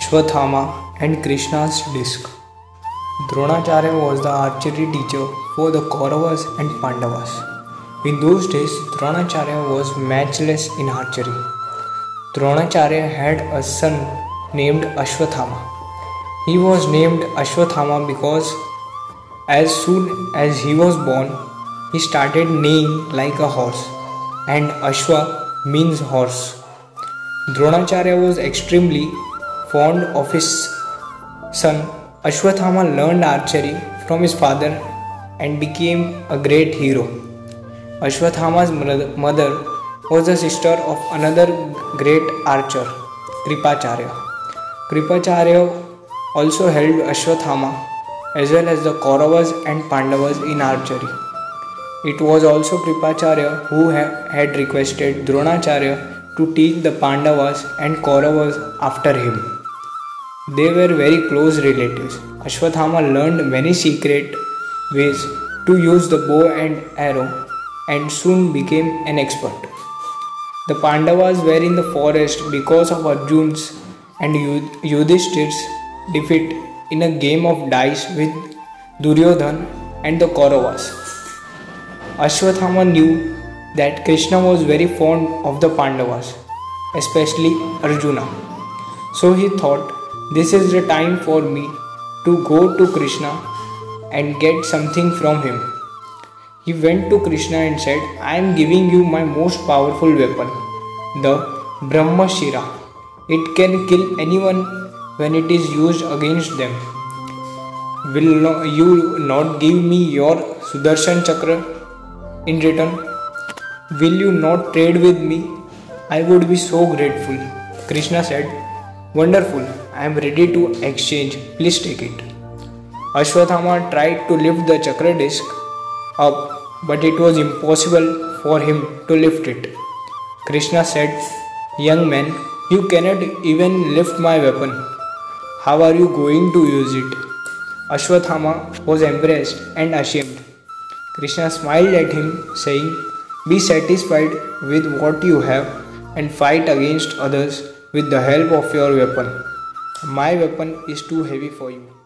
Ashwathama and Krishna's disc. Dronacharya was the archery teacher for the Kauravas and Pandavas. In those days, Dronacharya was matchless in archery. Dronacharya had a son named Ashwathama. He was named Ashwathama because as soon as he was born, he started neighing like a horse, and Ashwa means horse. Dronacharya was extremely fond of his son. Ashwathama learned archery from his father and became a great hero. Ashwathama's mother was the sister of another great archer, Kripacharya. Kripacharya also helped Ashwathama as well as the Kauravas and Pandavas in archery. It was also Kripacharya who ha- had requested Dronacharya to teach the Pandavas and Kauravas after him. They were very close relatives. Ashwathama learned many secret ways to use the bow and arrow and soon became an expert. The Pandavas were in the forest because of Arjun's and Yudhishthir's defeat in a game of dice with Duryodhan and the Kauravas. Ashwathama knew that Krishna was very fond of the Pandavas, especially Arjuna. So he thought, this is the time for me to go to Krishna and get something from him. He went to Krishna and said, I am giving you my most powerful weapon, the Brahma Shira. It can kill anyone when it is used against them. Will you not give me your Sudarshan Chakra in return? Will you not trade with me? I would be so grateful. Krishna said, Wonderful, I am ready to exchange. Please take it. Ashwathama tried to lift the chakra disc up, but it was impossible for him to lift it. Krishna said, Young man, you cannot even lift my weapon. How are you going to use it? Ashwathama was embarrassed and ashamed. Krishna smiled at him, saying, Be satisfied with what you have and fight against others with the help of your weapon. My weapon is too heavy for you.